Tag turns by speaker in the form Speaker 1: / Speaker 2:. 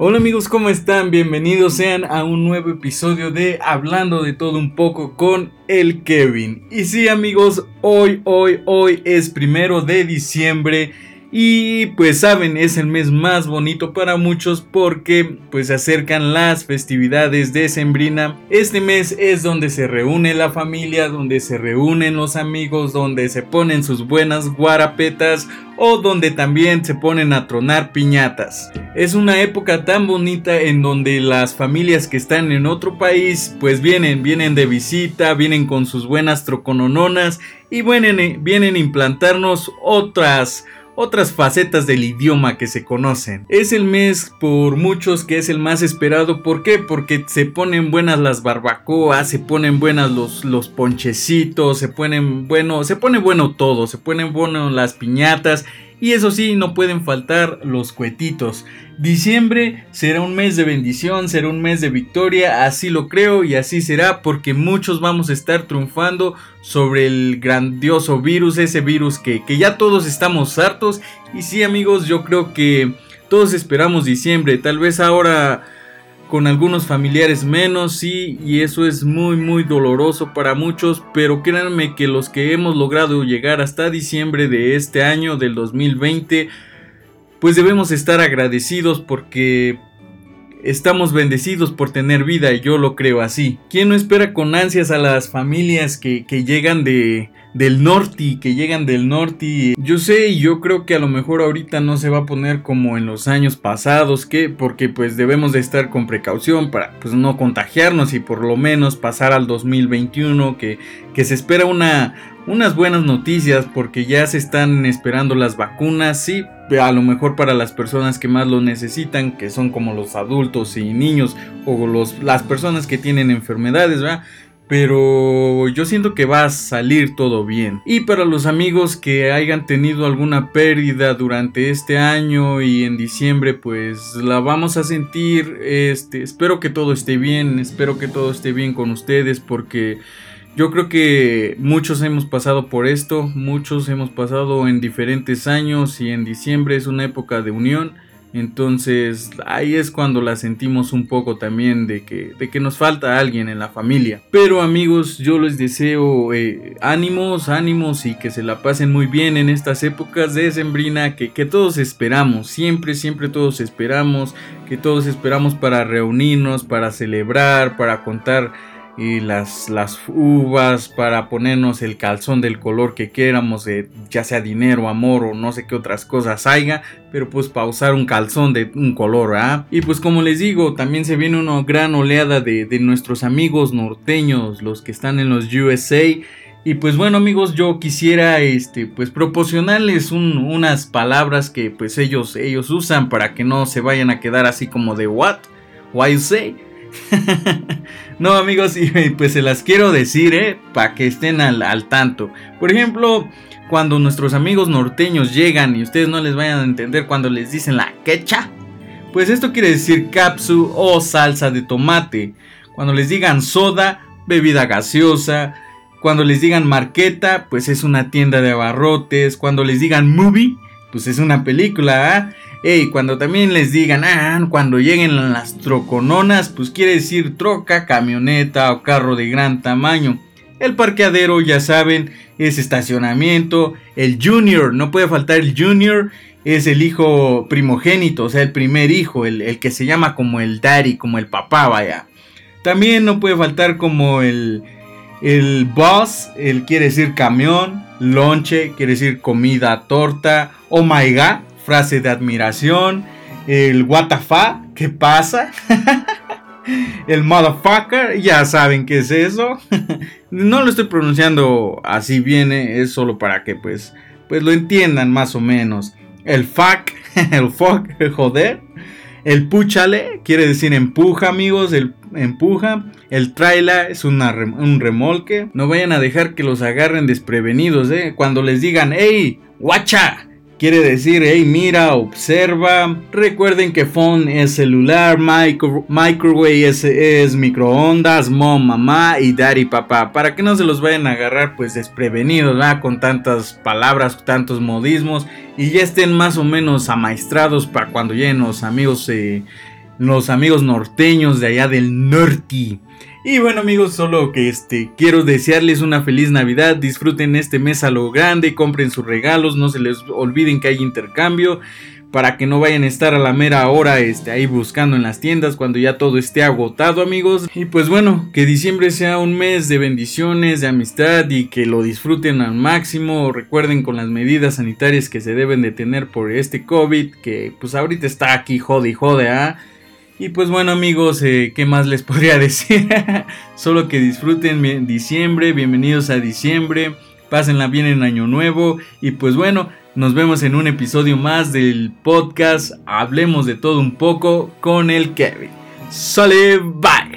Speaker 1: Hola amigos, ¿cómo están? Bienvenidos sean a un nuevo episodio de Hablando de todo un poco con el Kevin. Y sí amigos, hoy, hoy, hoy es primero de diciembre y pues saben, es el mes más bonito para muchos porque pues se acercan las festividades de Sembrina. Este mes es donde se reúne la familia, donde se reúnen los amigos, donde se ponen sus buenas guarapetas o donde también se ponen a tronar piñatas. Es una época tan bonita en donde las familias que están en otro país pues vienen, vienen de visita, vienen con sus buenas troconononas y vienen, vienen a implantarnos otras otras facetas del idioma que se conocen. Es el mes por muchos que es el más esperado. ¿Por qué? Porque se ponen buenas las barbacoas, se ponen buenas los, los ponchecitos, se ponen bueno, se pone bueno todo, se ponen bueno las piñatas y eso sí, no pueden faltar los cuetitos. Diciembre será un mes de bendición, será un mes de victoria, así lo creo y así será porque muchos vamos a estar triunfando sobre el grandioso virus, ese virus que, que ya todos estamos hartos. Y sí amigos, yo creo que todos esperamos diciembre, tal vez ahora con algunos familiares menos, sí, y eso es muy muy doloroso para muchos, pero créanme que los que hemos logrado llegar hasta diciembre de este año, del 2020, pues debemos estar agradecidos porque estamos bendecidos por tener vida y yo lo creo así. ¿Quién no espera con ansias a las familias que, que llegan de, del norte, que llegan del norte. Yo sé y yo creo que a lo mejor ahorita no se va a poner como en los años pasados, que porque pues debemos de estar con precaución para pues no contagiarnos y por lo menos pasar al 2021 que, que se espera una unas buenas noticias porque ya se están esperando las vacunas, sí, a lo mejor para las personas que más lo necesitan, que son como los adultos y niños o los, las personas que tienen enfermedades, ¿verdad? Pero yo siento que va a salir todo bien. Y para los amigos que hayan tenido alguna pérdida durante este año y en diciembre, pues la vamos a sentir. Este, espero que todo esté bien, espero que todo esté bien con ustedes porque yo creo que muchos hemos pasado por esto, muchos hemos pasado en diferentes años y en diciembre es una época de unión entonces ahí es cuando la sentimos un poco también de que, de que nos falta alguien en la familia. Pero amigos, yo les deseo eh, ánimos, ánimos y que se la pasen muy bien en estas épocas de Sembrina que, que todos esperamos, siempre, siempre todos esperamos, que todos esperamos para reunirnos, para celebrar, para contar y las, las uvas para ponernos el calzón del color que queramos, ya sea dinero, amor o no sé qué otras cosas haya, pero pues para usar un calzón de un color, ¿ah? Y pues como les digo, también se viene una gran oleada de, nuestros amigos norteños, los que están en los USA. Y pues bueno amigos, yo quisiera este pues proporcionarles unas palabras que pues ellos ellos usan para que no se vayan a quedar así como de what, why you say. no, amigos, y pues se las quiero decir, ¿eh? Para que estén al, tanto. Por ejemplo, cuando nuestros amigos norteños llegan y ustedes no les vayan a entender cuando les dicen la quecha, pues esto quiere decir capsu o salsa de tomate. Cuando les digan soda, bebida gaseosa. Cuando les digan marqueta, pues es una tienda de abarrotes. Cuando les digan movie, pues es una película. ¿ah? Ey, cuando también les digan, ah, cuando lleguen las trocononas, pues quiere decir troca, camioneta o carro de gran tamaño. El parqueadero, ya saben, es estacionamiento. El junior, no puede faltar el junior, es el hijo primogénito, o sea, el primer hijo, el, el que se llama como el daddy, como el papá, vaya. También no puede faltar como el, el boss, el quiere decir camión, lonche, quiere decir comida, torta, oh my god, frase de admiración, el WTF, ¿qué pasa? el motherfucker, ya saben qué es eso. no lo estoy pronunciando así bien, eh, es solo para que pues, pues lo entiendan más o menos. El fuck, el fuck, el joder. El púchale quiere decir empuja, amigos. El empuja. El traila es un remolque. No vayan a dejar que los agarren desprevenidos, ¿eh? Cuando les digan, hey, guacha, Quiere decir, hey, mira, observa. Recuerden que phone es celular, microwave es, microondas, mom, mamá y daddy, papá. Para que no se los vayan a agarrar pues desprevenidos. Con tantas palabras, tantos modismos. Y ya estén más o menos amaestrados para cuando lleguen los amigos eh, los amigos norteños de allá del norte. Y bueno amigos, solo que este quiero desearles una feliz Navidad, disfruten este mes a lo grande, compren sus regalos, no se les olviden que hay intercambio para que no vayan a estar a la mera hora este, ahí buscando en las tiendas cuando ya todo esté agotado amigos. Y pues bueno, que diciembre sea un mes de bendiciones, de amistad y que lo disfruten al máximo. Recuerden con las medidas sanitarias que se deben de tener por este COVID, que pues ahorita está aquí jode y jode, ¿ah? Y pues bueno amigos, eh, ¿qué más les podría decir? Solo que disfruten diciembre, bienvenidos a diciembre, pásenla bien en año nuevo y pues bueno, nos vemos en un episodio más del podcast Hablemos de todo un poco con el Kevin. Sale, bye.